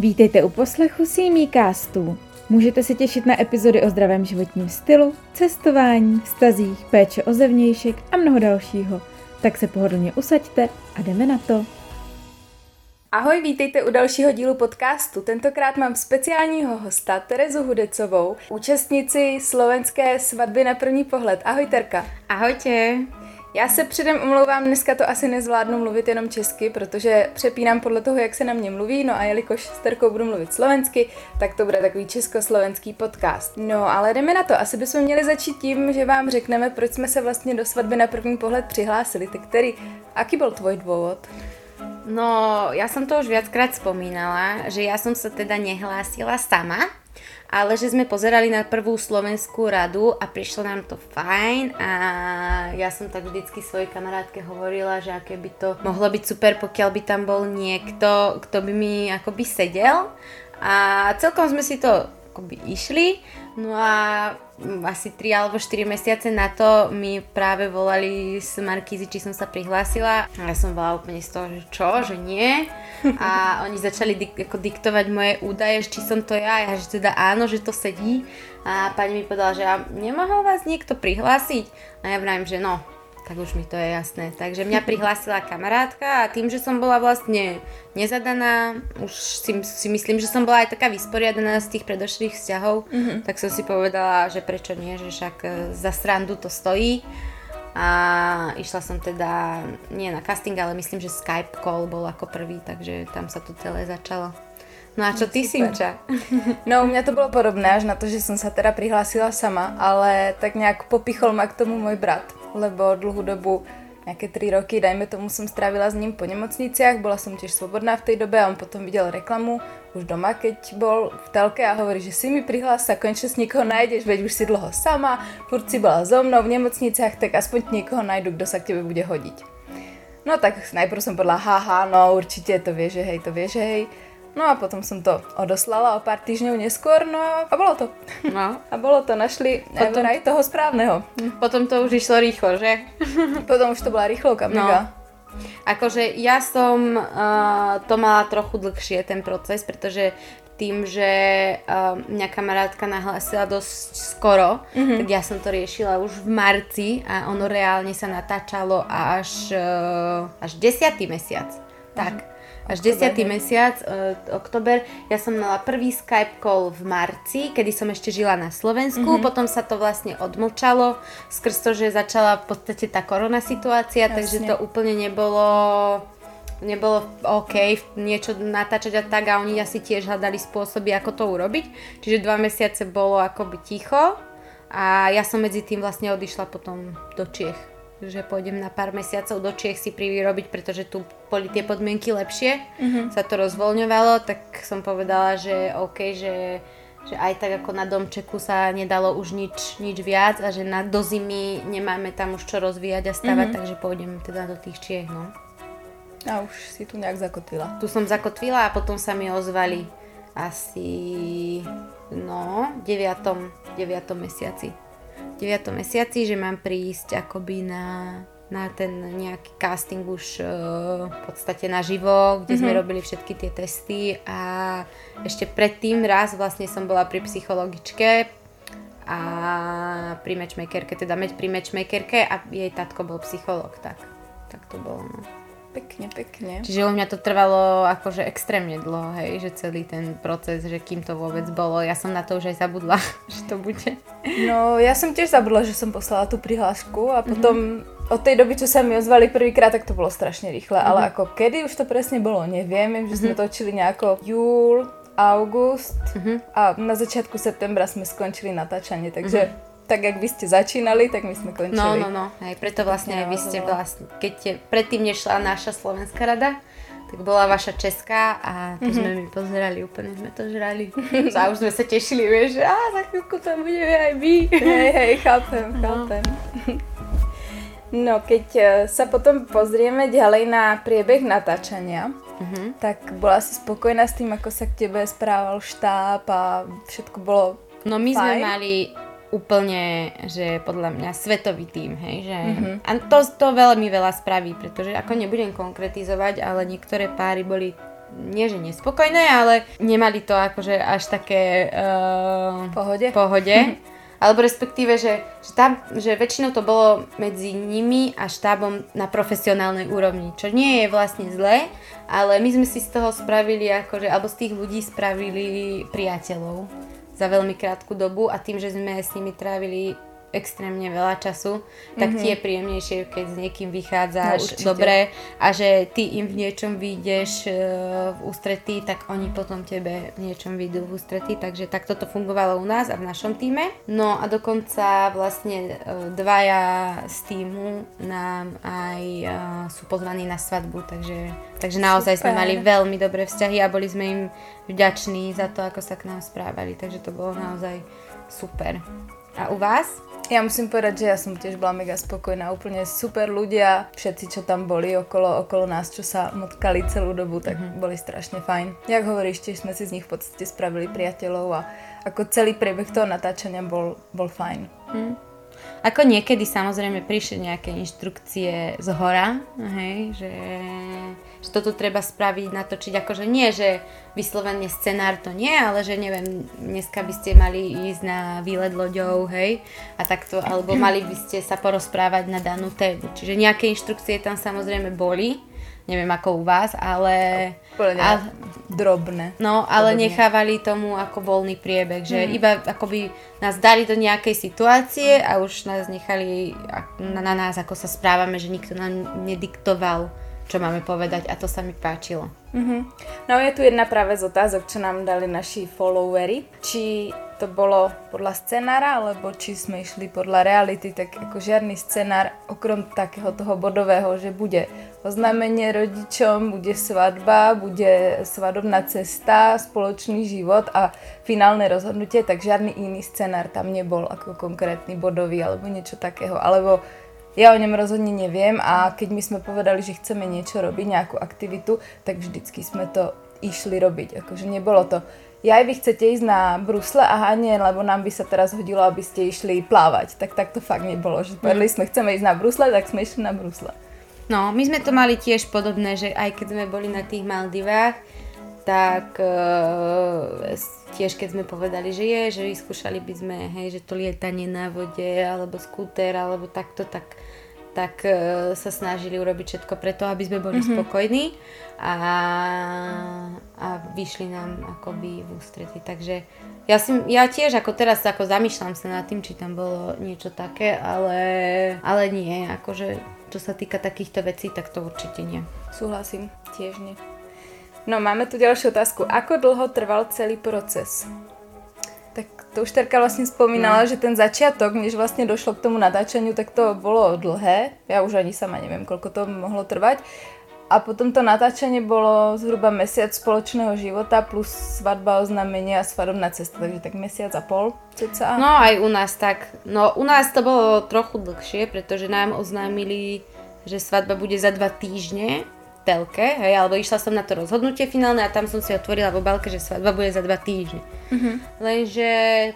Vítejte u poslechu Castu. Můžete se těšit na epizody o zdravém životním stylu, cestování, stazích, péče o zevnějšek a mnoho dalšího. Tak se pohodlně usaďte a jdeme na to. Ahoj, vítejte u dalšího dílu podcastu. Tentokrát mám speciálního hosta Terezu Hudecovou, účastnici slovenské svatby na první pohled. Ahoj Terka. Ahojte. Já se předem omlouvám, dneska to asi nezvládnu mluvit jenom česky, protože přepínám podle toho, jak se na mě mluví, no a jelikož s Terkou budu mluvit slovensky, tak to bude takový československý podcast. No ale jdeme na to, asi bychom měli začít tím, že vám řekneme, proč jsme se vlastně do svatby na první pohled přihlásili. Tak který, aký byl tvoj důvod? No, ja som to už viackrát spomínala, že ja som sa teda nehlásila sama, ale že sme pozerali na prvú slovenskú radu a prišlo nám to fajn a ja som tak vždycky svojej kamarátke hovorila, že aké by to mohlo byť super, pokiaľ by tam bol niekto, kto by mi akoby sedel. A celkom sme si to akoby išli No a asi 3 alebo 4 mesiace na to mi práve volali z Markízy, či som sa prihlásila. A ja som bola úplne z toho, že čo, že nie. A oni začali dik- ako diktovať moje údaje, či som to ja, ja že teda áno, že to sedí. A pani mi povedala, že ja nemohol vás niekto prihlásiť. A ja vravím, že no, tak už mi to je jasné. Takže mňa prihlásila kamarátka a tým, že som bola vlastne nezadaná, už si, si myslím, že som bola aj taká vysporiadaná z tých predošlých vzťahov, mm-hmm. tak som si povedala, že prečo nie, že však e, za srandu to stojí. A išla som teda nie na casting, ale myslím, že Skype call bol ako prvý, takže tam sa to celé začalo. No a čo ty, Simča? No u mňa to bolo podobné, až na to, že som sa teda prihlásila sama, ale tak nejak popichol ma k tomu môj brat lebo dlhú dobu nejaké 3 roky, dajme tomu, som strávila s ním po nemocniciach, bola som tiež svobodná v tej dobe a on potom videl reklamu už doma, keď bol v telke a hovorí, že si mi prihlás sa, konečne si niekoho nájdeš, veď už si dlho sama, furt si bola so mnou v nemocniciach, tak aspoň niekoho nájdu, kto sa k tebe bude hodiť. No tak najprv som povedala, haha, no určite to vie, že hej, to vie, že hej. No a potom som to odoslala o pár týždňov neskôr, no a bolo to. No. A bolo to, našli potom, aj toho správneho. Potom to už išlo rýchlo, že? potom už to bola rýchlovka, no. mega. Akože ja som uh, to mala trochu dlhšie ten proces, pretože tým, že uh, mňa kamarátka nahlásila dosť skoro, mm-hmm. tak ja som to riešila už v marci a ono reálne sa natáčalo až, uh, až 10. mesiac. Tak. Až 10. mesiac, uh, oktober. Ja som mala prvý Skype call v marci, kedy som ešte žila na Slovensku, mm-hmm. potom sa to vlastne odmlčalo, skrz to, že začala v podstate tá korona situácia, Jasne. takže to úplne nebolo nebolo OK niečo natáčať a tak a oni asi tiež hľadali spôsoby, ako to urobiť. Čiže dva mesiace bolo akoby ticho a ja som medzi tým vlastne odišla potom do Čiech že pôjdem na pár mesiacov do Čiech si privyrobiť, pretože tu boli tie podmienky lepšie, mm-hmm. sa to rozvoľňovalo, tak som povedala, že OK, že, že aj tak ako na domčeku sa nedalo už nič, nič viac a že na, do zimy nemáme tam už čo rozvíjať a stavať, mm-hmm. takže pôjdem teda do tých Čiech, no. A už si tu nejak zakotvila. Tu som zakotvila a potom sa mi ozvali asi no, 9. 9. mesiaci. 9. mesiaci, že mám prísť akoby na, na ten nejaký casting už uh, v podstate naživo, kde mm-hmm. sme mhm. robili všetky tie testy a ešte predtým raz vlastne som bola pri psychologičke a pri matchmakerke, teda pri matchmakerke a jej tatko bol psycholog, tak, tak to bolo. No. Pekne, pekne. Čiže u mňa to trvalo akože extrémne dlho, hej, že celý ten proces, že kým to vôbec bolo. Ja som na to už aj zabudla, že to bude. No, ja som tiež zabudla, že som poslala tú prihlášku a potom mm-hmm. od tej doby, čo sa mi ozvali prvýkrát, tak to bolo strašne rýchle. Mm-hmm. Ale ako kedy už to presne bolo, neviem. Viem, že mm-hmm. sme mhm. točili nejako júl, august mm-hmm. a na začiatku septembra sme skončili natáčanie, takže mm-hmm tak, jak vy ste začínali, tak my sme končili. No, no, no. Hej, preto vlastne aj vy ste vlastne, keď te, predtým nešla naša Slovenská rada, tak bola vaša česká a to mm-hmm. sme my pozerali, úplne sme to žrali. a už sme sa tešili, vieš, že á, za chvíľku tam budeme aj my. hej, hej, chápem, no. chápem. No, keď e, sa potom pozrieme ďalej na priebeh natáčania, mm-hmm. tak bola si spokojná s tým, ako sa k tebe správal štáb a všetko bolo No my fajn? sme mali úplne, že podľa mňa svetový tým, hej, že mm-hmm. a to, to veľmi veľa spraví, pretože ako nebudem konkretizovať, ale niektoré páry boli nie že nespokojné, ale nemali to akože až také uh, pohode. pohode. alebo respektíve, že, že, tam, že väčšinou to bolo medzi nimi a štábom na profesionálnej úrovni, čo nie je vlastne zlé, ale my sme si z toho spravili, akože, alebo z tých ľudí spravili priateľov za veľmi krátku dobu a tým, že sme s nimi trávili extrémne veľa času, tak mm-hmm. ti je príjemnejšie, keď s niekým vychádzaš no, dobre a že ty im v niečom vyjdeš uh, v ústretí, tak oni potom tebe v niečom vyjdú v ústretí, takže takto to fungovalo u nás a v našom týme. No a dokonca vlastne uh, dvaja z týmu nám aj uh, sú pozvaní na svadbu, takže, takže naozaj Super. sme mali veľmi dobré vzťahy a boli sme im vďační za to, ako sa k nám správali, takže to bolo naozaj super. A u vás? Ja musím povedať, že ja som tiež bola mega spokojná, úplne super ľudia, všetci, čo tam boli okolo, okolo nás, čo sa motkali celú dobu, tak mm-hmm. boli strašne fajn. Jak hovoríš, tiež sme si z nich v podstate spravili priateľov a ako celý priebeh toho natáčania bol, bol fajn. Mm. Ako niekedy samozrejme prišli nejaké inštrukcie z hora, hej, že, že toto treba spraviť, natočiť, akože nie, že vyslovene scenár to nie, ale že neviem, dneska by ste mali ísť na výlet loďou, hej, a takto, alebo mali by ste sa porozprávať na danú tému. Čiže nejaké inštrukcie tam samozrejme boli, neviem ako u vás, ale... ale drobné. No, ale podobne. nechávali tomu ako voľný priebeh, že mm. iba akoby nás dali do nejakej situácie a už nás nechali na, na nás, ako sa správame, že nikto nám nediktoval, čo máme povedať a to sa mi páčilo. Mm-hmm. No je tu jedna práve z otázok, čo nám dali naši followery. Či to bolo podľa scenára, alebo či sme išli podľa reality, tak ako žiadny scenár, okrem takého toho bodového, že bude oznámenie rodičom, bude svadba, bude svadobná cesta, spoločný život a finálne rozhodnutie, tak žiadny iný scenár tam nebol ako konkrétny bodový alebo niečo takého. Alebo ja o ňom rozhodne neviem a keď my sme povedali, že chceme niečo robiť, nejakú aktivitu, tak vždycky sme to išli robiť. Akože nebolo to ja vy chcete ísť na brusle, aha nie, lebo nám by sa teraz hodilo, aby ste išli plávať. Tak tak to fakt nebolo, že povedali sme, chceme ísť na brusle, tak sme išli na brusle. No, my sme to mali tiež podobné, že aj keď sme boli na tých Maldivách, tak uh, tiež keď sme povedali, že je, že vyskúšali by sme, hej, že to lietanie na vode, alebo skúter, alebo takto, tak tak uh, sa snažili urobiť všetko preto, aby sme boli mm-hmm. spokojní a, a vyšli nám akoby v ústrety. Takže ja, si, ja tiež ako teraz ako zamýšľam sa nad tým, či tam bolo niečo také, ale, ale nie, akože čo sa týka takýchto vecí, tak to určite nie. Súhlasím, tiež nie. No máme tu ďalšiu otázku. Ako dlho trval celý proces? to už Terka vlastne spomínala, no. že ten začiatok, než vlastne došlo k tomu natáčaniu, tak to bolo dlhé. Ja už ani sama neviem, koľko to mohlo trvať. A potom to natáčanie bolo zhruba mesiac spoločného života plus svadba, oznámenie a svadobná cesta, takže tak mesiac a pol. Ceca. No aj u nás tak. No u nás to bolo trochu dlhšie, pretože nám oznámili, že svadba bude za dva týždne telke, hej, alebo išla som na to rozhodnutie finálne a tam som si otvorila v obálke, že svadba bude za dva týždne. Mm-hmm. Lenže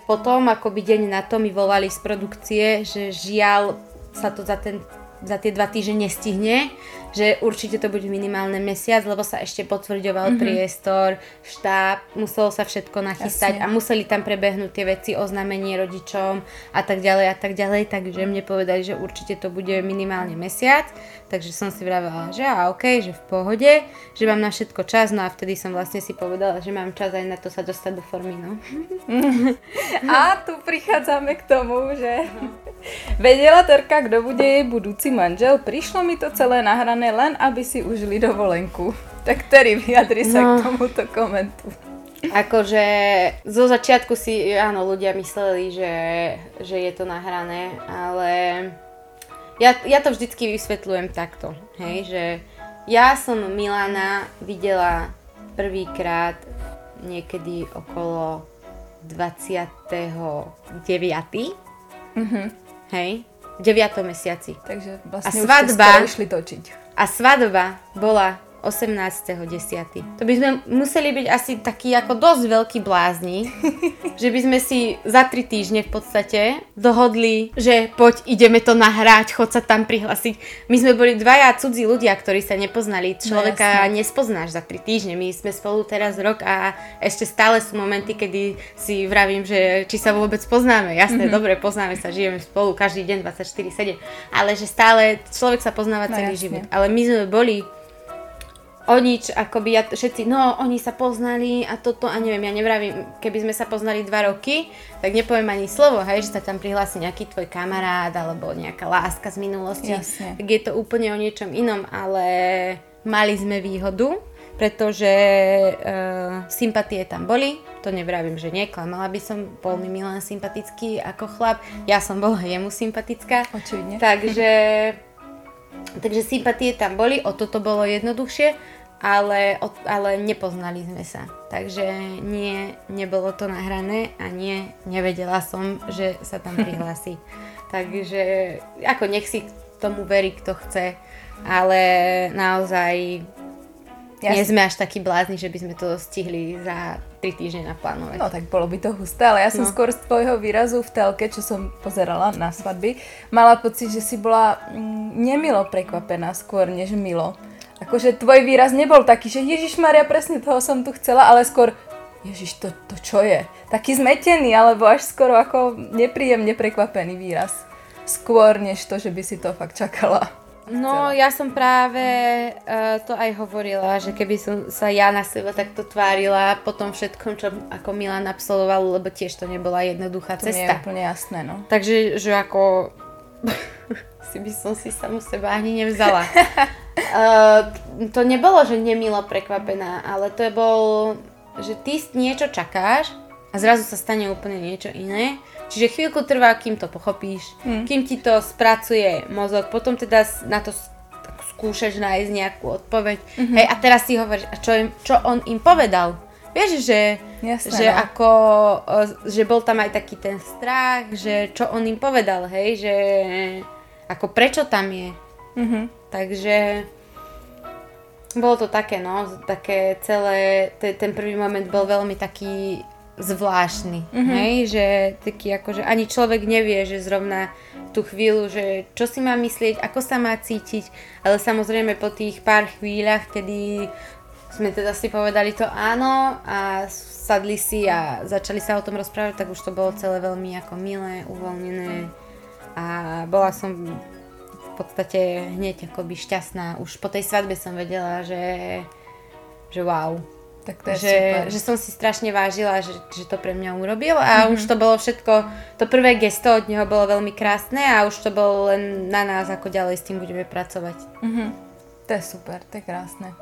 potom, akoby deň na to mi volali z produkcie, že žiaľ sa to za, ten, za tie dva týždne nestihne, že určite to bude minimálne mesiac, lebo sa ešte potvrdňoval mm-hmm. priestor, štáb, muselo sa všetko nachystať Jasne. a museli tam prebehnúť tie veci, oznámenie rodičom a tak ďalej a tak ďalej, takže mne povedali, že určite to bude minimálne mesiac, takže som si vravela, že a ok, že v pohode, že mám na všetko čas, no a vtedy som vlastne si povedala, že mám čas aj na to sa dostať do formy, no. a tu prichádzame k tomu, že vedela Terka, kto bude jej budúci manžel, prišlo mi to celé nahrané len, aby si užili dovolenku. Tak ktorý vyjadri sa no. k tomuto komentu. Akože zo začiatku si, áno, ľudia mysleli, že, že je to nahrané, ale ja, ja to vždycky vysvetľujem takto, hej, že ja som Milana videla prvýkrát niekedy okolo 29. Mm-hmm. Hej, v 9. mesiaci. Takže vlastne a svadba, išli točiť. A svadba bola 18.10. To by sme museli byť asi takí ako dosť veľkí blázni, že by sme si za tri týždne v podstate dohodli, že poď ideme to nahrať, chod sa tam prihlásiť. My sme boli dvaja cudzí ľudia, ktorí sa nepoznali. No Človeka no, nespoznáš za tri týždne. My sme spolu teraz rok a ešte stále sú momenty, kedy si vravím, že či sa vôbec poznáme. Jasné, mm-hmm. dobre, poznáme sa, žijeme spolu každý deň 24-7, ale že stále človek sa poznáva no, celý jasne. život. Ale my sme boli o nič, akoby ja, všetci, no oni sa poznali a toto a neviem, ja nevravím, keby sme sa poznali dva roky, tak nepoviem ani slovo, hej, že sa tam prihlási nejaký tvoj kamarát alebo nejaká láska z minulosti, Jasne. tak je to úplne o niečom inom, ale mali sme výhodu, pretože uh, sympatie tam boli, to nevravím, že neklamala by som, bol mi Milan sympatický ako chlap, ja som bola jemu sympatická. Očividne. Takže Takže sympatie tam boli, o toto bolo jednoduchšie, ale, ale nepoznali sme sa. Takže nie, nebolo to nahrané a nie, nevedela som, že sa tam prihlási. Takže ako nech si tomu verí, kto chce, ale naozaj Jasne. nie sme až takí blázni, že by sme to stihli za 3 týždne naplánovať. No tak bolo by to husté, ale ja som no. skôr z tvojho výrazu v telke, čo som pozerala na svadby, mala pocit, že si bola mm, nemilo prekvapená skôr než milo. Akože tvoj výraz nebol taký, že Ježiš Maria, presne toho som tu chcela, ale skôr Ježiš, to, to čo je? Taký zmetený, alebo až skoro ako nepríjemne prekvapený výraz. Skôr než to, že by si to fakt čakala. No, ja som práve uh, to aj hovorila, že keby som sa ja na seba takto tvárila po tom všetkom, čo ako Milan absolvoval, lebo tiež to nebola jednoduchá to cesta. To je úplne jasné, no. Takže, že ako si by som si samu seba ani nevzala. uh, to nebolo, že nemilo prekvapená, ale to je bol, že ty niečo čakáš a zrazu sa stane úplne niečo iné Čiže chvíľku trvá, kým to pochopíš, hmm. kým ti to spracuje mozog, potom teda na to skúšaš nájsť nejakú odpoveď. Mm-hmm. Hej, a teraz si hovoríš, a čo, im, čo on im povedal? Vieš, že, Jasné, že no. ako, že bol tam aj taký ten strach, že čo on im povedal, hej, že ako prečo tam je. Mm-hmm. Takže bolo to také, no, také celé, ten prvý moment bol veľmi taký zvláštny, mm-hmm. hej, že taký ako, že ani človek nevie, že zrovna tú chvíľu, že čo si má myslieť, ako sa má cítiť, ale samozrejme po tých pár chvíľach, kedy sme teda si povedali to áno a sadli si a začali sa o tom rozprávať, tak už to bolo celé veľmi ako milé, uvoľnené a bola som v podstate hneď akoby šťastná. Už po tej svadbe som vedela, že, že wow, tak to je že, super. že som si strašne vážila, že, že to pre mňa urobil a mm-hmm. už to bolo všetko, to prvé gesto od neho bolo veľmi krásne a už to bolo len na nás, ako ďalej s tým budeme pracovať. Mm-hmm. To je super, to je krásne.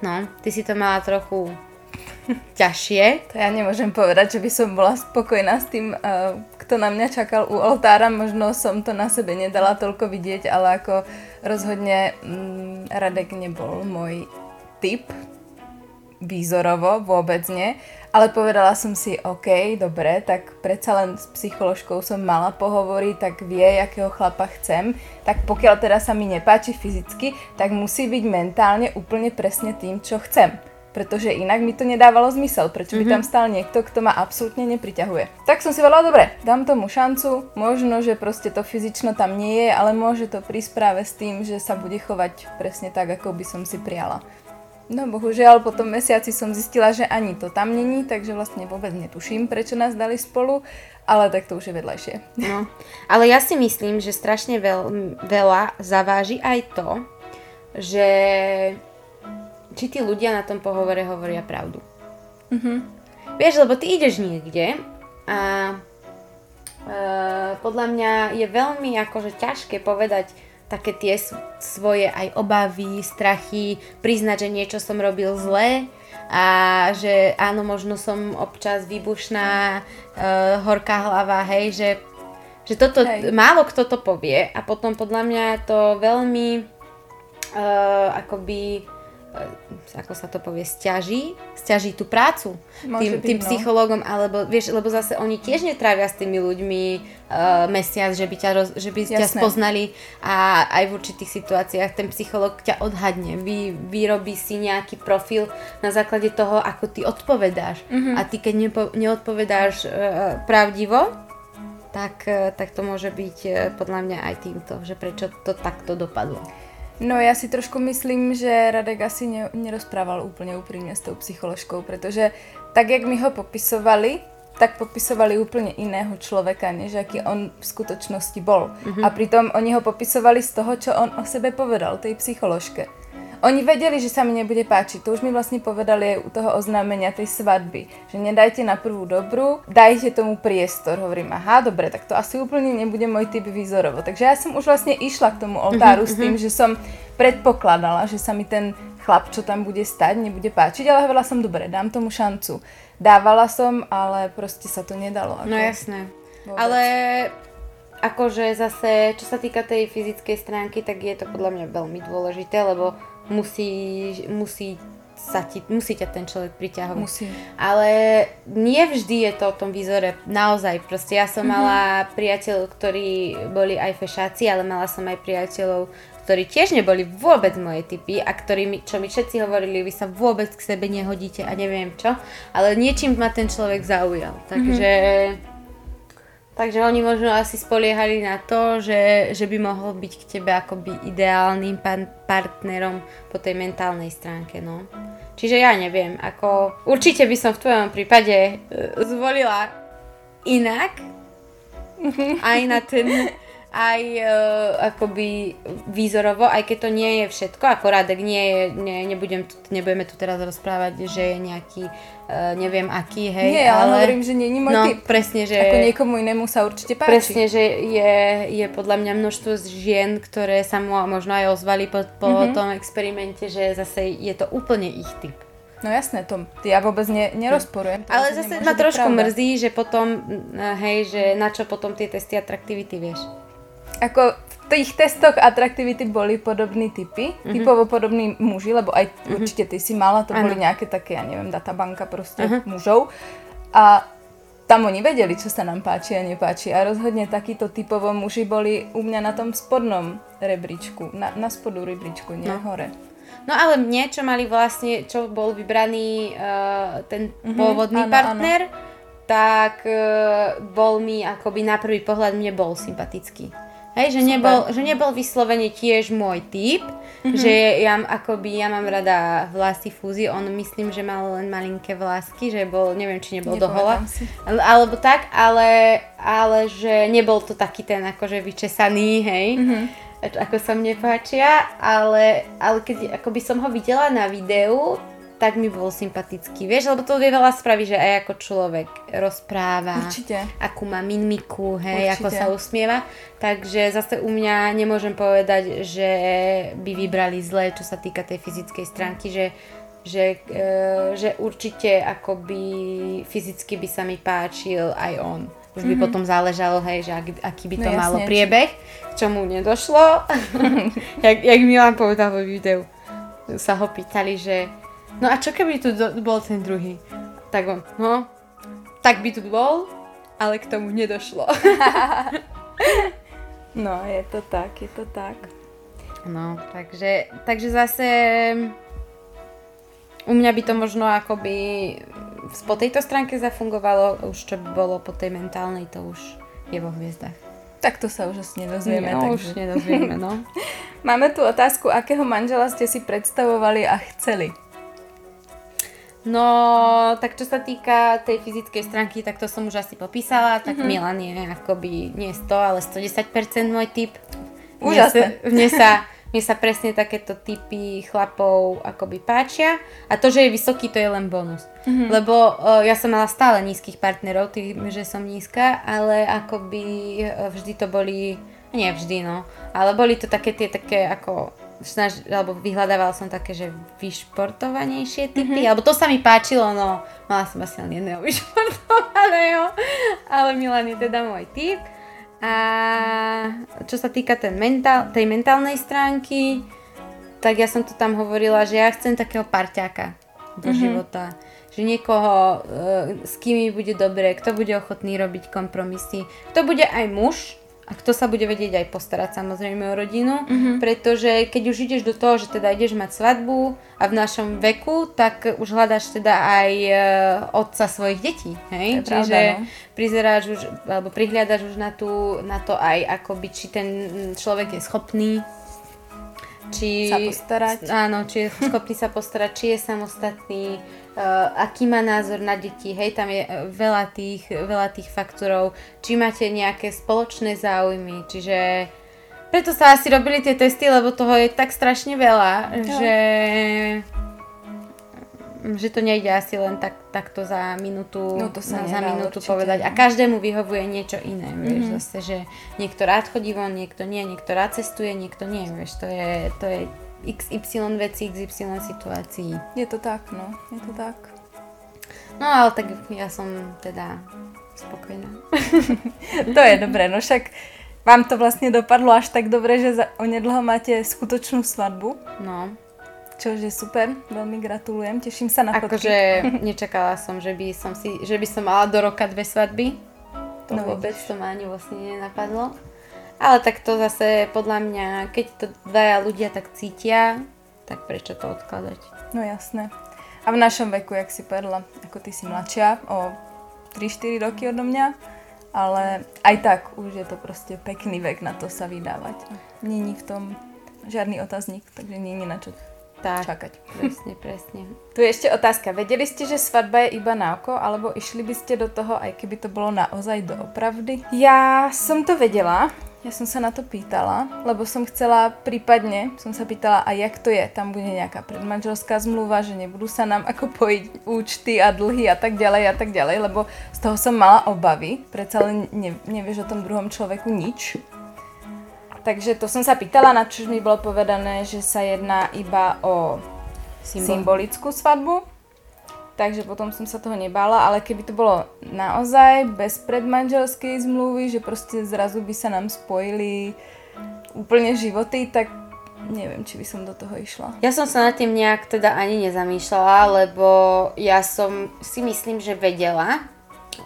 No, ty si to mala trochu ťažšie. To ja nemôžem povedať, že by som bola spokojná s tým, uh, kto na mňa čakal u oltára. Možno som to na sebe nedala toľko vidieť, ale ako rozhodne um, Radek nebol môj typ, výzorovo, vôbec nie. Ale povedala som si, OK, dobre, tak predsa len s psycholožkou som mala pohovoriť, tak vie, akého chlapa chcem. Tak pokiaľ teda sa mi nepáči fyzicky, tak musí byť mentálne úplne presne tým, čo chcem pretože inak mi to nedávalo zmysel, prečo by mm-hmm. tam stal niekto, kto ma absolútne nepriťahuje. Tak som si povedala, dobre, dám tomu šancu, možno, že proste to fyzično tam nie je, ale môže to prísť práve s tým, že sa bude chovať presne tak, ako by som si prijala. No bohužiaľ, po tom mesiaci som zistila, že ani to tam není, takže vlastne vôbec netuším, prečo nás dali spolu, ale tak to už je vedľajšie. No, ale ja si myslím, že strašne veľ, veľa zaváži aj to, že či tí ľudia na tom pohovore hovoria pravdu. Mm-hmm. Vieš, lebo ty ideš niekde a e, podľa mňa je veľmi akože ťažké povedať, také tie svoje aj obavy, strachy, priznať, že niečo som robil zle a že áno, možno som občas výbušná, uh, horká hlava, hej, že, že toto, hej. málo kto to povie a potom podľa mňa to veľmi uh, akoby ako sa to povie, stiaží, stiaží tú prácu Môže tým, byť, tým no. psychológom, alebo vieš, lebo zase oni tiež netrávia s tými ľuďmi uh, mesiac, že by ťa, roz, že by ťa spoznali a aj v určitých situáciách ten psychológ ťa odhadne, vy, vyrobí si nejaký profil na základe toho, ako ty odpovedáš. Mhm. A ty keď nepo, neodpovedáš uh, pravdivo, tak, uh, tak to môže byť uh, podľa mňa aj týmto, že prečo to takto dopadlo. No já si trošku myslím, že Radek asi ne, nerozprával úplně úprimně s tou psycholožkou, protože tak, jak mi ho popisovali, tak popisovali úplně iného človeka, než aký on v skutočnosti bol. Mm-hmm. A pritom oni ho popisovali z toho, čo on o sebe povedal, tej psycholožke. Oni vedeli, že sa mi nebude páčiť. To už mi vlastne povedali aj u toho oznámenia tej svadby. Že nedajte na prvú dobrú, dajte tomu priestor. Hovorím, aha, dobre, tak to asi úplne nebude môj typ výzorovo. Takže ja som už vlastne išla k tomu oltáru s tým, že som predpokladala, že sa mi ten chlap, čo tam bude stať, nebude páčiť, ale hovorila som, dobre, dám tomu šancu. Dávala som, ale proste sa to nedalo. Ako No jasné. vôbec. Ale akože zase, čo sa týka tej fyzickej stránky, tak je to podľa mňa veľmi dôležité, lebo musí, musí, sa ti, musí ťa ten človek priťahovať. Musí. Ale nie vždy je to o tom výzore. Naozaj, proste ja som mala priateľov, ktorí boli aj fešáci, ale mala som aj priateľov, ktorí tiež neboli vôbec moje typy a ktorí mi, čo mi všetci hovorili, vy sa vôbec k sebe nehodíte a neviem čo, ale niečím ma ten človek zaujal. Takže, takže oni možno asi spoliehali na to, že, že by mohol byť k tebe akoby ideálnym pan, partnerom po tej mentálnej stránke, no. Čiže ja neviem, ako určite by som v tvojom prípade e, zvolila inak, aj na ten, aj uh, akoby výzorovo, aj keď to nie je všetko, ako Radek nie je, ne, nebudem, nebudeme tu teraz rozprávať, že je nejaký, uh, neviem aký, hej, Nie, ale, hovorím, že nie je môj no, typ. presne, že... Ako niekomu inému sa určite páči. Presne, že je, je podľa mňa množstvo žien, ktoré sa mu možno aj ozvali po, po Mhm. mm-hmm. tom experimente, že zase je to úplne ich typ. No jasné, to ja vôbec ne, nerozporujem. To Ale zase ma trošku pravda. mrzí, že potom, mm, hej, že na čo potom tie testy atraktivity, vieš. Ako v tých testoch atraktivity boli podobní typy, mm-hmm. typovo podobní muži, lebo aj mm-hmm. určite ty si mala, to Áno. boli nejaké také, ja neviem, databanka proste uh-huh. mužov. A tam oni vedeli, čo sa nám páči a nepáči. A rozhodne takíto typovo muži boli u mňa na tom spodnom rebríčku, na, na spodu rebríčku, nie No. hore. No ale mne, čo mali vlastne, čo bol vybraný uh, ten Mhm, pôvodný áno, partner, tak uh, bol mi akoby na prvý pohľad mne bol sympatický. Hej, že nebol, že nebol vyslovene tiež môj typ, Mhm. že ja akoby, ja mám rada vlasy fúzy, on myslím, že mal len malinké vlásky, že bol, neviem, či nebol do hola, Nepamätám si. ale- alebo tak, ale, ale že nebol to taký ten akože vyčesaný, hej, Mhm. ako sa mne páčia, ale, ale keď ako by som ho videla na videu, tak mi bol sympatický, vieš, lebo to vie veľa spraví, že aj ako človek rozpráva, Určite. akú má mimiku, hej, Určite. ako sa usmieva, takže zase u mňa nemôžem povedať, že by vybrali zle, čo sa týka tej fyzickej stránky, že že, e, že určite akoby fyzicky by sa mi páčil aj on. Už by potom záležalo, hej, že ak, aký by to. No malo jasne, priebeh, k čomu nedošlo. jak, jak Milan povedal vo videu, sa ho pýtali, že no a čo keby tu do, bol ten druhý? Tak on, no, tak by tu bol, ale k tomu nedošlo. No, je to tak, je to tak. No, takže, takže zase u mňa by to možno akoby po tejto stránke zafungovalo, už čo by bolo po tej mentálnej, to už je vo hviezdach. Tak to sa už asi nedozvieme. no, takže. už nedozvieme, no. Máme tu otázku, akého manžela ste si predstavovali a chceli? No, tak čo sa týka tej fyzickej stránky, tak to som už asi popísala, tak mm-hmm. Milan je akoby nie 100, ale 110% môj typ. Mne Úžasné. sa- Mne sa, mne sa presne takéto typy chlapov akoby páčia a to, že je vysoký, to je len bonus. Mm-hmm. Lebo uh, ja som mala stále nízkych partnerov, tým, že som nízka, ale akoby uh, vždy to boli, nie vždy no, ale boli to také tie také ako snaž, alebo vyhľadával som také, že vyšportovanejšie typy, mm-hmm. alebo to sa mi páčilo, no mala som asi len jedného vyšportovaného, ale Milan je teda môj typ. A čo sa týka ten mentál, tej mentálnej stránky, tak ja som to tam hovorila, že ja chcem takého parťáka do mm-hmm. života. Že niekoho, uh, s kým mi bude dobre, kto bude ochotný robiť kompromisy. Kto bude aj muž, a kto sa bude vedieť aj postarať samozrejme o rodinu, mm-hmm. pretože keď už ideš do toho, že teda ideš mať svadbu a v našom veku, tak už hľadáš teda aj e, otca svojich detí, hej? To Čiže pravda, no. prizeráš už, alebo prihliadaš už na, tú, na to aj akoby, či ten človek je schopný či, Sa postarať. Áno, či je schopný sa postarať, či je samostatný, aký má názor na deti, hej, tam je uh, veľa tých, veľa tých faktorov, či máte nejaké spoločné záujmy, čiže preto sa asi robili tie testy, lebo toho je tak strašne veľa, Jo. že že to nejde asi len tak, takto za minútu, No to sa za minútu určite. povedať. A každému vyhovuje niečo iné, vieš, Mhm. zase, že niekto rád chodí von, niekto nie, niekto rád cestuje, niekto nie, vieš, to je, to je XY veci, XY situácií. Je to tak, no. Je to tak. No ale tak ja som teda spokojná. To je dobré, no však vám to vlastne dopadlo až tak dobre, že za, onedlho máte skutočnú svadbu, No, čo je super, veľmi gratulujem, teším sa na fotky. akože nečakala som, že by som, si, že by som mala do roka dve svadby. To No no, vôbec to ma ani vlastne nenapadlo. Ale tak to zase podľa mňa, keď to dvaja ľudia tak cítia, tak prečo to odkladať? No jasné. A v našom veku, jak si povedala, ako ty si mladšia, o 3-4 roky odo mňa, ale aj tak už je to proste pekný vek na to sa vydávať. Není v tom žiadny otáznik, takže není na čo Tak, čakať. presne, presne. Tu je ešte otázka. Vedeli ste, že svadba je iba na oko, alebo išli by ste do toho, aj keby to bolo naozaj doopravdy? Ja som to vedela, ja som sa na to pýtala, lebo som chcela prípadne, som sa pýtala, a jak to je, tam bude nejaká predmanželská zmluva, že nebudú sa nám ako pojiť účty a dlhy a tak ďalej a tak ďalej, lebo z toho som mala obavy, predsa len ne, nevieš o tom druhom človeku nič. Takže to som sa pýtala, na čo mi bolo povedané, že sa jedná iba o Symbol. symbolickú svadbu. Takže potom som sa toho nebála, ale keby to bolo naozaj bez predmanželskej zmluvy, že proste zrazu by sa nám spojili úplne životy, tak neviem, či by som do toho išla. Ja som sa nad tým nejak teda ani nezamýšľala, lebo ja som si myslím, že vedela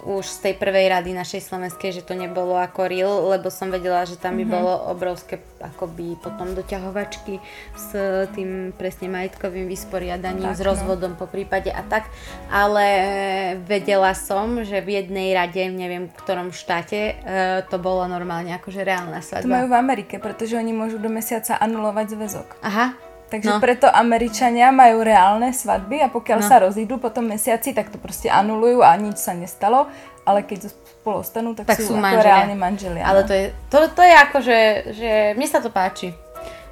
už z tej prvej rady našej slovenskej, že to nebolo ako real, lebo som vedela, že tam by Mhm. bolo obrovské akoby potom doťahovačky s tým presne majetkovým vysporiadaním, Tak, s no. rozvodom po prípade a tak, ale vedela som, že v jednej rade, neviem v ktorom štáte, e, to bolo normálne akože reálna To svadba. majú v Amerike, pretože oni môžu do mesiaca anulovať zväzok. Aha, Takže No. preto Američania majú reálne svadby a pokiaľ No. sa rozídu po tom mesiaci, tak to proste anulujú a nič sa nestalo, ale keď spolu ostanú, tak, Tak sú, sú manželia. reálne manželia. Ale no. to je, to, to je ako, že, že mne sa to páči.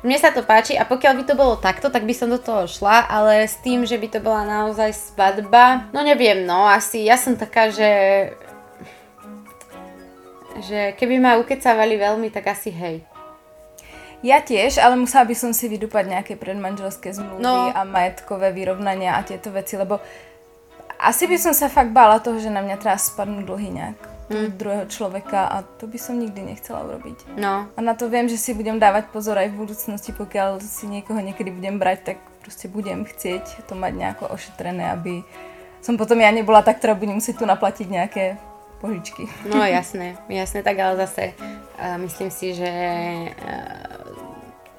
Mne sa to páči a pokiaľ by to bolo takto, tak by som do toho šla, ale s tým, že by to bola naozaj svadba, no neviem, no asi ja som taká, že že keby ma ukecávali veľmi, tak asi hej. Ja tiež, ale musela by som si vydúpať nejaké predmanželské zmluvy No. a majetkové vyrovnania a tieto veci, lebo asi by som sa fakt bála toho, že na mňa teraz spadnú dlhy nejak toho druhého človeka a to by som nikdy nechcela urobiť. No, A na to viem, že si budem dávať pozor aj v budúcnosti, pokiaľ si niekoho niekedy budem brať, tak proste budem chcieť to mať nejako ošetrené, aby som potom ja nebola tá, ktorá bude musieť tu naplatiť nejaké požičky. no jasné, jasné, tak ale zase uh, myslím si, že uh,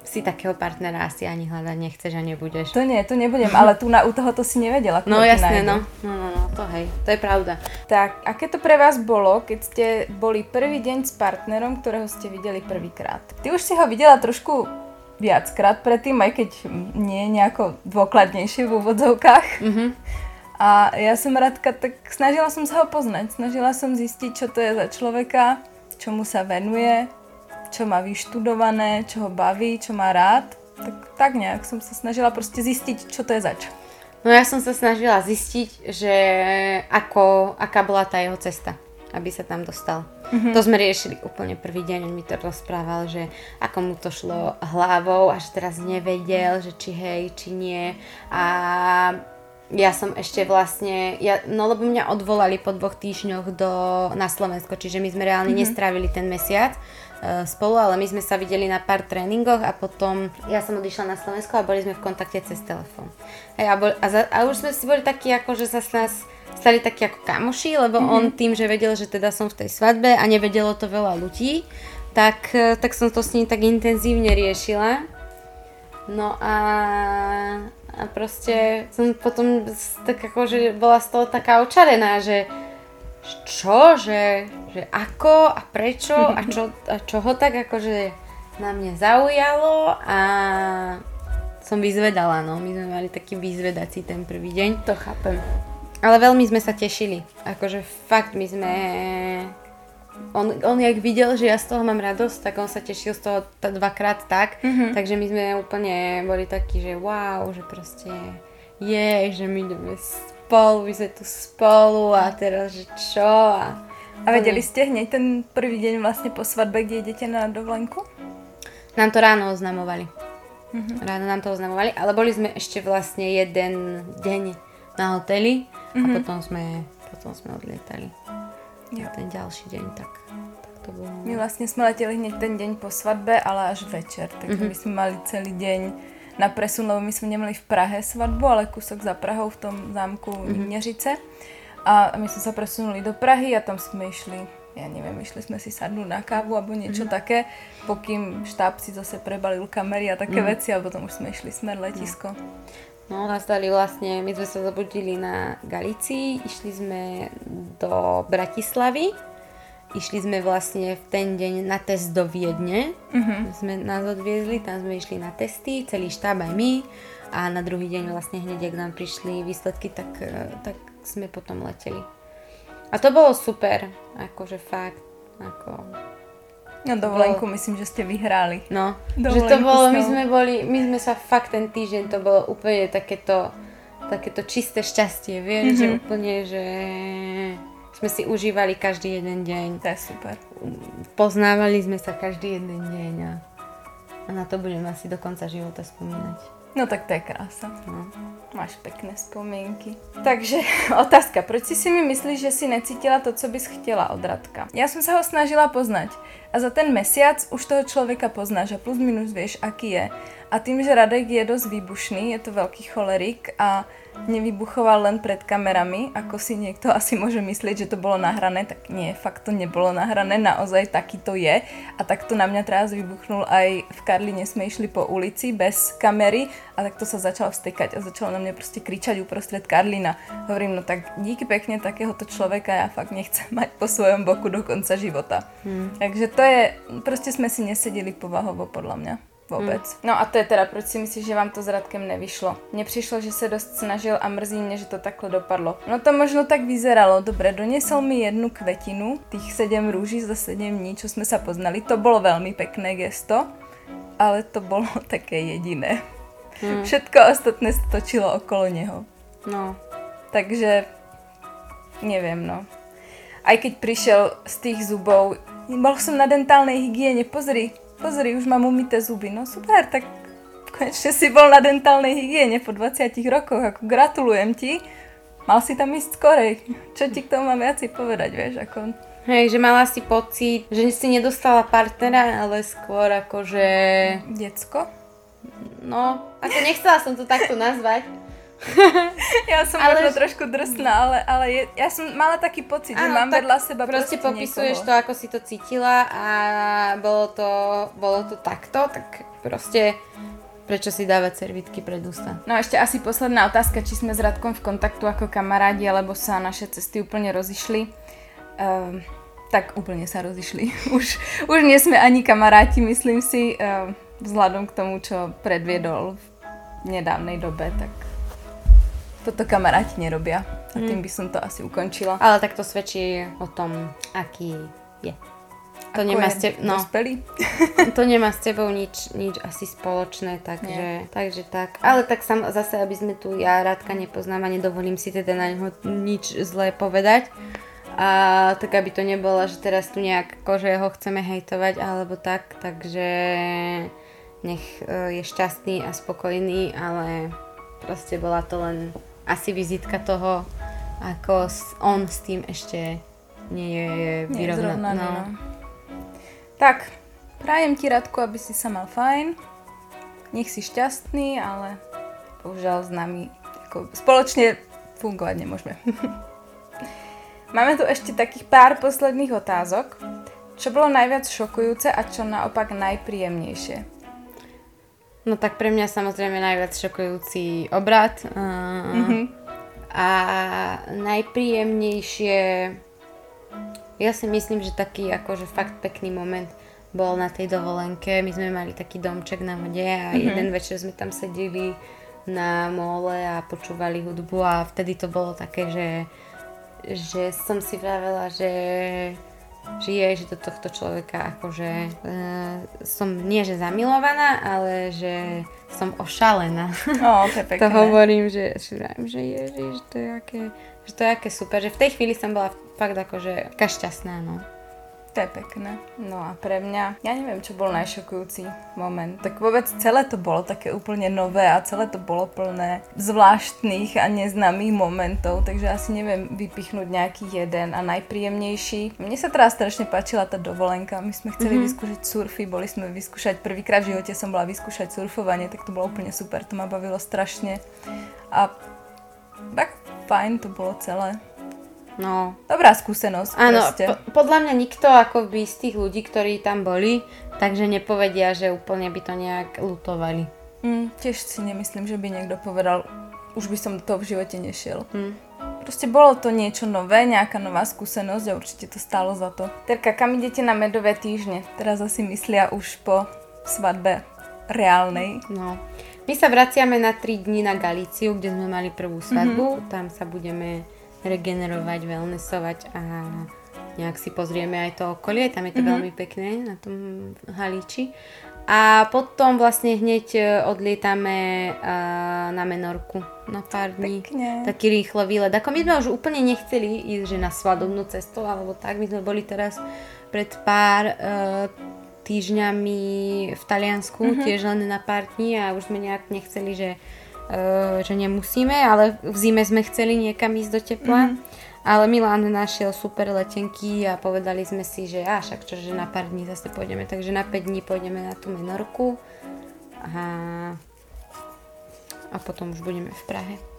si takého partnera asi ani hľadať nechceš a nebudeš. To nie, to nebudem, ale tu na, u toho to si nevedela. No jasné, nájdu. no. No, no, no, to hej, to je pravda. Tak, aké to pre vás bolo, keď ste boli prvý deň s partnerom, ktorého ste videli prvýkrát? Ty už si ho videla trošku viackrát predtým, aj keď nie nejako dôkladnejšie v úvodzovkách. Mhm. A ja som Radka, tak snažila som sa ho poznať. Snažila som zistiť, čo to je za človeka, čomu sa venuje, čo má vyštudované, čo ho baví, čo má rád. Tak, tak nejak som sa snažila proste zistiť, čo to je zač. No ja som sa snažila zistiť, že ako, aká bola tá jeho cesta, aby sa tam dostal. Mm-hmm. To sme riešili úplne prvý deň, on mi to rozprával, že ako mu to šlo hlavou a že teraz nevedel, že či hej, či nie. A ja som ešte vlastne, ja, no lebo mňa odvolali po dvoch týždňoch do, na Slovensko, čiže my sme reálne mm-hmm. nestrávili ten mesiac spolu, ale my sme sa videli na pár tréningoch a potom ja som odišla na Slovensko a boli sme v kontakte cez telefón. A, bol, a, za, a už sme si boli takí, ako že sa s nás stali takí ako kamoši, lebo mm-hmm. on tým, že vedel, že teda som v tej svadbe a nevedelo to veľa ľudí, tak, e, tak som to s ním tak intenzívne riešila. No a, a proste som potom tak ako, že bola z toho taká očarená, že čo, že, že ako a prečo a čo, a čo ho tak akože na mne zaujalo a som vyzvedala, no. My sme mali taký vyzvedací ten prvý deň. To chápem. Ale veľmi sme sa tešili. Akože fakt my sme on, on jak videl, že ja z toho mám radosť, tak on sa tešil z toho t- dvakrát tak, mm-hmm. takže my sme úplne boli takí, že wow, že proste je, že my ideme spolu, my sme tu spolu a teraz, že čo a... A vedeli ste hneď ten prvý deň vlastne po svadbe, kde idete na dovolenku? Nám to ráno oznamovali. Mm-hmm. Ráno nám to oznamovali, ale boli sme ešte vlastne jeden deň na hoteli mm-hmm. a mhm. potom sme, potom sme odlietali ja. ten ďalší deň, tak, tak to bolo. My vlastne sme leteli hneď ten deň po svadbe, ale až večer, takže mm-hmm. my sme mali celý deň na presun, lebo my sme nemali v Prahe svadbu, ale kúsok za Prahou v tom zámku mm-hmm. A my sme sa presunuli do Prahy a tam sme išli, ja neviem, išli sme si sadnúť na kávu alebo niečo mm-hmm. také, pokým štáb si zase prebalil kamery a také mm-hmm. veci a potom už sme išli smer letisko. Mm. No, nastali vlastne, my sme sa zabudili na Galicii, išli sme do Bratislavy, išli sme vlastne v ten deň na test do Viedne, uh-huh. sme nás odviezli, tam sme išli na testy, celý štáb aj my a na druhý deň vlastne hneď, ak nám prišli výsledky, tak, eh, tak sme potom leteli. A to bolo super, akože fakt, ako No dovolenku bolo... myslím, že ste vyhrali. No, dovolenku že to bolo, my sme boli, my sme sa fakt ten týždeň, to bolo úplne takéto, takéto čisté šťastie, vieš, mm-hmm. že mhm. úplne, že sme si užívali každý jeden deň. To je super. Poznávali sme sa každý jeden deň a, a na to budem asi do konca života spomínať. No tak to je krása. No. Máš pekné spomienky. Takže otázka, proč si si mi myslíš, že si necítila to, co bys chtěla od Radka? Já jsem se ho snažila poznať a za ten mesiac už toho člověka poznáš a plus minus vieš, aký je. A tým, že Radek je dosť výbušný, je to veľký cholerik a nevybuchoval len pred kamerami, ako si niekto asi môže myslieť, že to bolo nahrané, tak nie, fakt to nebolo nahrané, naozaj taký to je. A tak to na mňa teraz vybuchnul aj v Karline sme išli po ulici bez kamery a tak to sa začalo vstekať a začalo na mňa proste kričať uprostred Karlina. Hovorím, no tak díky pekne takéhoto človeka ja fakt nechcem mať po svojom boku do konca života. Hmm. Takže to je, proste sme si nesedeli povahovo podľa mňa. Vůbec. Hmm. No a to je teda, proč si myslíš, že vám to s Radkem nevyšlo? Mně přišlo, že se dost snažil a mrzí mě, že to takhle dopadlo. No to možno tak vyzeralo. Dobre, doniesol mi jednu kvetinu, tých 7 rúží za 7 dní, čo sme sa poznali. To bolo veľmi pekné gesto, ale to bolo také jediné. Hmm. Všetko ostatné stočilo okolo neho. No. Takže neviem, no. Aj keď prišiel z tých zubov, bol som na dentálnej hygiene, pozri, pozri, už mám umité zuby. No super, tak konečne si bol na dentálnej hygiene po 20 rokoch, ako gratulujem ti. Mal si tam ísť skorej. Čo ti k tomu mám viac povedať, vieš, ako... Hej, že mala si pocit, že si nedostala partnera, ale skôr ako, že... Decko? No, ako nechcela som to takto nazvať. ja som ale možno trošku drsná, ale, ale je, ja som mala taký pocit, ano, že mám vedľa seba proste popisuješ niekoho. to, ako si to cítila a bolo to, bolo to takto, tak proste prečo si dávať servitky pred ústa. No a ešte asi posledná otázka, či sme s Radkom v kontaktu ako kamarádi, alebo sa naše cesty úplne rozišli. Uh, tak úplne sa rozišli. Už, už nie sme ani kamaráti, myslím si, uh, vzhľadom k tomu, čo predviedol v nedávnej dobe, tak toto kamaráti nerobia. A tým mm. by som to asi ukončila. Ale tak to svedčí o tom, aký je. To nemá, je no, to nemá s tebou nič, nič asi spoločné, takže, takže tak. Ale tak sam, zase, aby sme tu ja Rádka nepoznám a nedovolím si teda na neho nič zlé povedať. A tak aby to nebolo, že teraz tu nejak že ho chceme hejtovať alebo tak, takže nech e, je šťastný a spokojný, ale proste bola to len asi vizitka toho, ako on s tým ešte nie je vyrovnaný. No. No. Tak, prajem ti Radku, aby si sa mal fajn. Nech si šťastný, ale bohužiaľ s nami ako spoločne fungovať nemôžeme. Máme tu ešte takých pár posledných otázok. Čo bolo najviac šokujúce a čo naopak najpríjemnejšie? No tak pre mňa samozrejme najviac šokujúci obrad. Uh, mm-hmm. A najpríjemnejšie, ja si myslím, že taký akože fakt pekný moment bol na tej dovolenke. My sme mali taký domček na vode a mm-hmm. jeden večer sme tam sedeli na mole a počúvali hudbu a vtedy to bolo také, že, že som si vravela, že že je, že do tohto človeka akože e, som nie že zamilovaná, ale že som ošalená. O, to, je pekné. to hovorím, že, že, že je, že to je aké, že to je aké super, že v tej chvíli som bola fakt akože taká šťastná, no. To je pekné. No a pre mňa, ja neviem, čo bol najšokujúci moment. Tak vôbec celé to bolo také úplne nové a celé to bolo plné zvláštnych a neznámych momentov, takže asi neviem vypichnúť nejaký jeden a najpríjemnejší. Mne sa teraz strašne páčila tá dovolenka. My sme chceli mm-hmm. vyskúšať surfy, boli sme vyskúšať, prvýkrát v živote som bola vyskúšať surfovanie, tak to bolo úplne super, to ma bavilo strašne. A tak fajn to bolo celé. No. Dobrá skúsenosť. Áno, po, podľa mňa nikto akoby z tých ľudí, ktorí tam boli, takže nepovedia, že úplne by to nejak lutovali. Mm, tiež si nemyslím, že by niekto povedal, už by som do toho v živote nešiel. Mm. Proste bolo to niečo nové, nejaká nová skúsenosť a určite to stálo za to. Terka, kam idete na medové týždne? Teraz asi myslia už po svadbe reálnej. No. My sa vraciame na 3 dní na Galíciu, kde sme mali prvú svadbu. Mm-hmm. Tam sa budeme regenerovať, wellnessovať a nejak si pozrieme aj to okolie, tam je to mm-hmm. veľmi pekné na tom halíči. A potom vlastne hneď e, odlietame uh, na Menorku na pár dní. Pekne. Taký rýchlo výlet. Ako my sme už úplne nechceli ísť že na svadobnú cestu, alebo tak. My sme boli teraz pred pár uh, týždňami v Taliansku, mm-hmm. tiež len na pár dní a už sme nejak nechceli, že že nemusíme, ale v zime sme chceli niekam ísť do tepla. Mm-hmm. Ale Milan našiel super letenky a povedali sme si, že a však čože na pár dní zase pôjdeme. Takže na 5 dní pôjdeme na tú Menorku a, a potom už budeme v Prahe.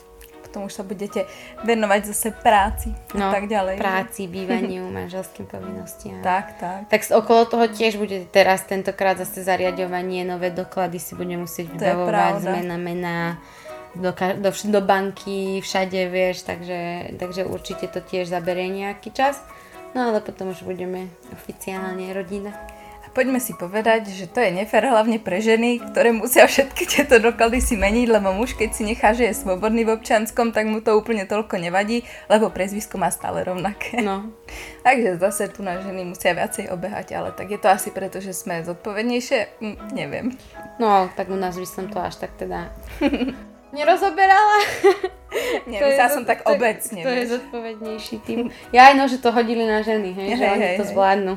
Potom už sa budete venovať zase práci no, a tak ďalej. práci, bývaniu, manželským povinnostiam. Tak, tak. Tak okolo toho tiež bude teraz tentokrát zase zariadovanie, nové doklady si budeme musieť vybavovať, zmena mena, do, do, do banky, všade, vieš, takže, takže určite to tiež zaberie nejaký čas. No ale potom už budeme oficiálne rodina. Poďme si povedať, že to je nefér hlavne pre ženy, ktoré musia všetky tieto doklady si meniť, lebo muž keď si nechá, že je svobodný v občanskom, tak mu to úplne toľko nevadí, lebo prezvisko má stále rovnaké. No. Takže zase tu na ženy musia viacej obehať, ale tak je to asi preto, že sme zodpovednejšie? Hm, neviem. No, tak u nás by som to až tak teda nerozoberala. Nemyslela som tak obecne. To, to je zodpovednejší tým. Ja aj no, že to hodili na ženy, hej, že hej, oni hej, to zvládnu.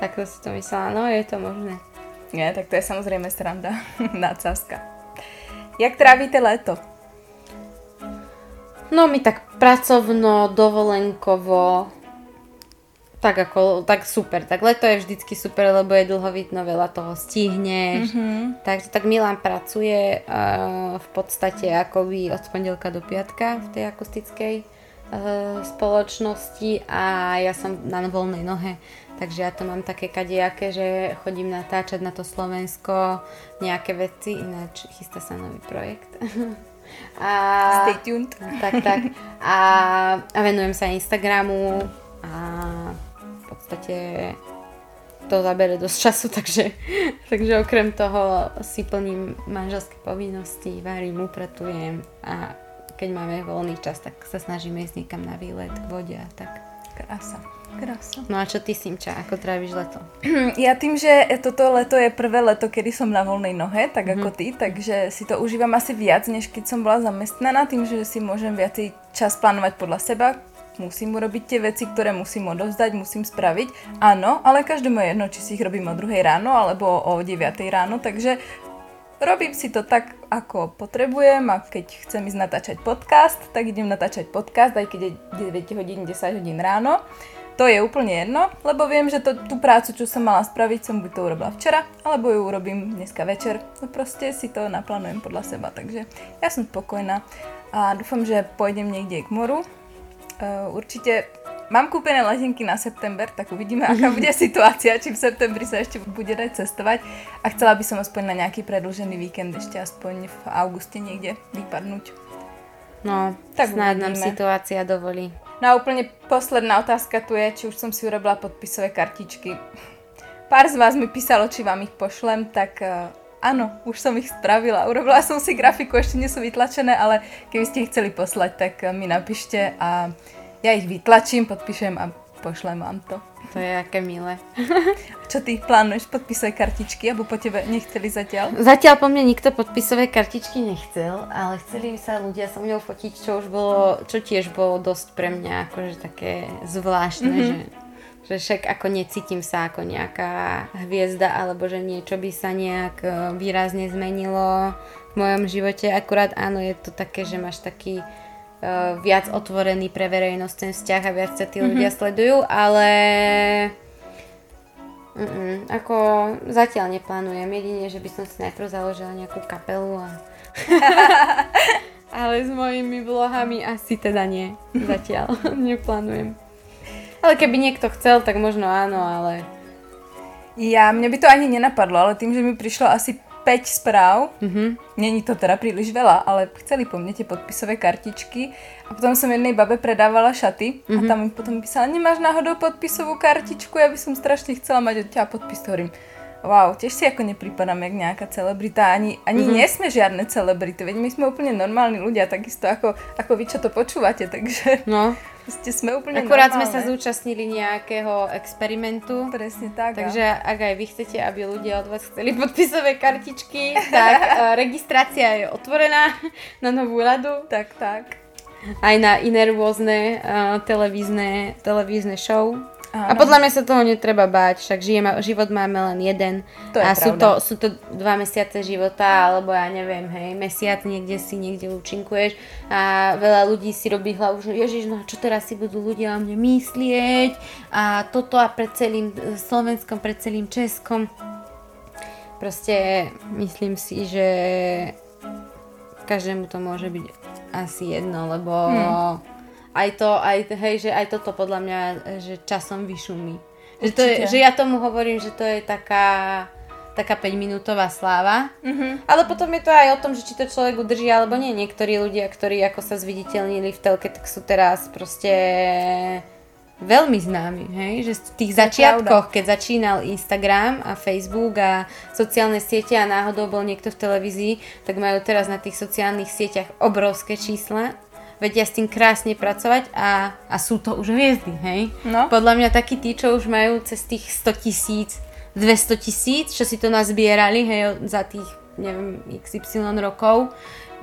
Tak si to myslela, no je to možné. Nie, tak to je samozrejme sranda, nadsázka. Jak trávite leto? No my tak pracovno, dovolenkovo, tak ako, tak super. Tak leto je vždycky super, lebo je dlho vidno, veľa toho stihneš. Mm-hmm. Takže tak Milan pracuje uh, v podstate akoby od pondelka do piatka v tej akustickej spoločnosti a ja som na voľnej nohe. Takže ja to mám také kadejaké, že chodím natáčať na to Slovensko nejaké veci, ináč chystá sa nový projekt. a, Stay tuned. Tak, tak. A, a venujem sa Instagramu a podstate to zabere dosť času, takže, takže okrem toho si plním manželské povinnosti, varím, upratujem a keď máme voľný čas, tak sa snažíme ísť niekam na výlet k vode a tak. Krása. Krása. No a čo ty, Simča, ako tráviš leto? Ja tým, že toto leto je prvé leto, kedy som na voľnej nohe, tak mm-hmm. ako ty, takže si to užívam asi viac, než keď som bola zamestnaná, tým, že si môžem viacej čas plánovať podľa seba, musím urobiť tie veci, ktoré musím odovzdať, musím spraviť. Áno, ale každému je jedno, či si ich robím o 2 ráno alebo o 9 ráno, takže robím si to tak, ako potrebujem a keď chcem ísť natáčať podcast, tak idem natáčať podcast, aj keď je 9 hodín, 10 hodín ráno. To je úplne jedno, lebo viem, že to, tú prácu, čo som mala spraviť, som buď to urobila včera, alebo ju urobím dneska večer. No proste si to naplánujem podľa seba, takže ja som spokojná a dúfam, že pôjdem niekde k moru. Uh, určite Mám kúpené letenky na september, tak uvidíme, aká bude situácia, či v septembri sa ešte bude dať cestovať. A chcela by som aspoň na nejaký predlžený víkend ešte aspoň v auguste niekde vypadnúť. No, tak snáď nám situácia dovolí. No a úplne posledná otázka tu je, či už som si urobila podpisové kartičky. Pár z vás mi písalo, či vám ich pošlem, tak uh, áno, už som ich spravila. Urobila som si grafiku, ešte nie sú vytlačené, ale keby ste ich chceli poslať, tak mi napíšte a ja ich vytlačím, podpíšem a pošlem vám to. To je aké milé. Čo ty plánuješ? Podpisové kartičky? Alebo po tebe nechceli zatiaľ? Zatiaľ po mne nikto podpisové kartičky nechcel, ale chceli sa ľudia so mnou fotiť, čo už bolo, čo tiež bolo dosť pre mňa akože také zvláštne, mm-hmm. že že však ako necítim sa ako nejaká hviezda alebo že niečo by sa nejak e, výrazne zmenilo v mojom živote. Akurát áno, je to také, že máš taký viac otvorený pre verejnosť ten vzťah a viac sa tí mm-hmm. ľudia sledujú, ale Mm-mm, ako zatiaľ neplánujem, jedine, že by som si najprv založila nejakú kapelu a... ale s mojimi vlohami asi teda nie, zatiaľ neplánujem. Ale keby niekto chcel, tak možno áno, ale... Ja, mne by to ani nenapadlo, ale tým, že mi prišlo asi 5 správ. Mm-hmm. Není to teda príliš veľa, ale chceli po mne tie podpisové kartičky. A potom som jednej babe predávala šaty mm-hmm. a mhm. tam mi potom písala, nemáš náhodou podpisovú kartičku, ja by som strašne chcela mať od ťa podpis. Hovorím, wow, tiež si ako nepripadám jak nejaká celebrita, ani, ani mm-hmm. nie sme žiadne celebrity, veď my sme úplne normálni ľudia, takisto ako, ako vy, čo to počúvate, takže no. Ste sme úplne Akurát normálne. sme sa zúčastnili nejakého experimentu. Presne tak. Takže ak aj vy chcete, aby ľudia od vás chceli podpisové kartičky, tak uh, registrácia je otvorená na novú radu. Tak, tak. Aj na iné rôzne uh, televízne, televízne show. Áno. A podľa mňa sa toho netreba báť, však žijeme, život máme len jeden. To je a sú to, sú to dva mesiace života, alebo ja neviem, hej, mesiac niekde si niekde účinkuješ a veľa ľudí si robí hlavu, že ježiš, no čo teraz si budú ľudia o mne myslieť a toto a pred celým Slovenskom, pred celým Českom. Proste myslím si, že každému to môže byť asi jedno, lebo hmm aj to, aj, hej, že aj toto podľa mňa, že časom vyšumí. Že, to je, že ja tomu hovorím, že to je taká, taká 5-minútová sláva. Mm-hmm. Ale potom je to aj o tom, že či to človek udrží alebo nie. Niektorí ľudia, ktorí ako sa zviditeľnili v telke, tak sú teraz proste veľmi známi, hej? že v tých začiatkoch, keď začínal Instagram a Facebook a sociálne siete a náhodou bol niekto v televízii, tak majú teraz na tých sociálnych sieťach obrovské čísla vedia s tým krásne pracovať a, a sú to už hviezdy, hej? No. Podľa mňa takí tí, čo už majú cez tých 100 tisíc, 200 tisíc, čo si to nazbierali, hej, za tých, neviem, XY rokov,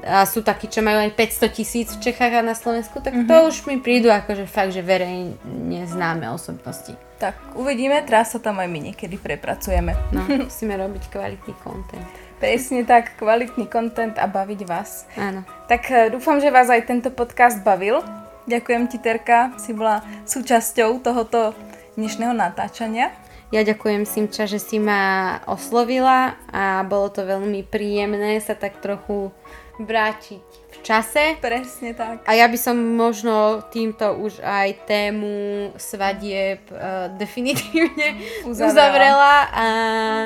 a sú takí, čo majú aj 500 tisíc v Čechách a na Slovensku, tak mm-hmm. to už mi prídu akože fakt, že verejne známe osobnosti. Tak uvidíme, teraz sa tam aj my niekedy prepracujeme. No, musíme robiť kvalitný content. Presne tak, kvalitný content a baviť vás. Áno. Tak eh, dúfam, že vás aj tento podcast bavil. Ďakujem ti, Terka, si bola súčasťou tohoto dnešného natáčania. Ja ďakujem Simča, že si ma oslovila a bolo to veľmi príjemné sa tak trochu vrátiť čase. Presne tak. A ja by som možno týmto už aj tému svadieb uh, definitívne uzavrela. uzavrela a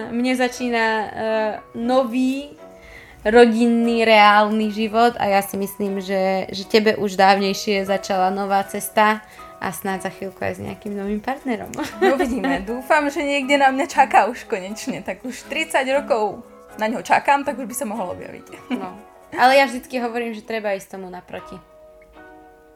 mne začína uh, nový rodinný, reálny život a ja si myslím, že, že tebe už dávnejšie začala nová cesta a snáď za chvíľku aj s nejakým novým partnerom. No uvidíme. Dúfam, že niekde na mňa čaká už konečne. Tak už 30 rokov na ňo čakám, tak už by sa mohol objaviť. No. Ale ja vždycky hovorím, že treba ísť tomu naproti.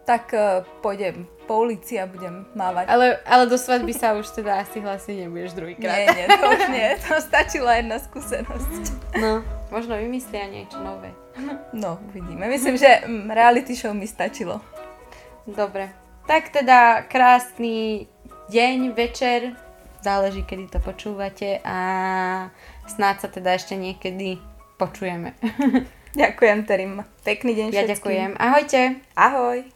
Tak uh, pôjdem po ulici a budem mávať. Ale, ale do svadby sa už teda asi hlásiť nebudeš druhýkrát. Nie, nie, to už nie. To stačila jedna skúsenosť. No, možno vymyslia niečo nové. No, uvidíme. Myslím, že mm, reality show mi stačilo. Dobre. Tak teda krásny deň, večer, záleží, kedy to počúvate a snáď sa teda ešte niekedy počujeme. Ďakujem, Terim. Pekný deň Ja všetkým. ďakujem. Ahojte. Ahoj.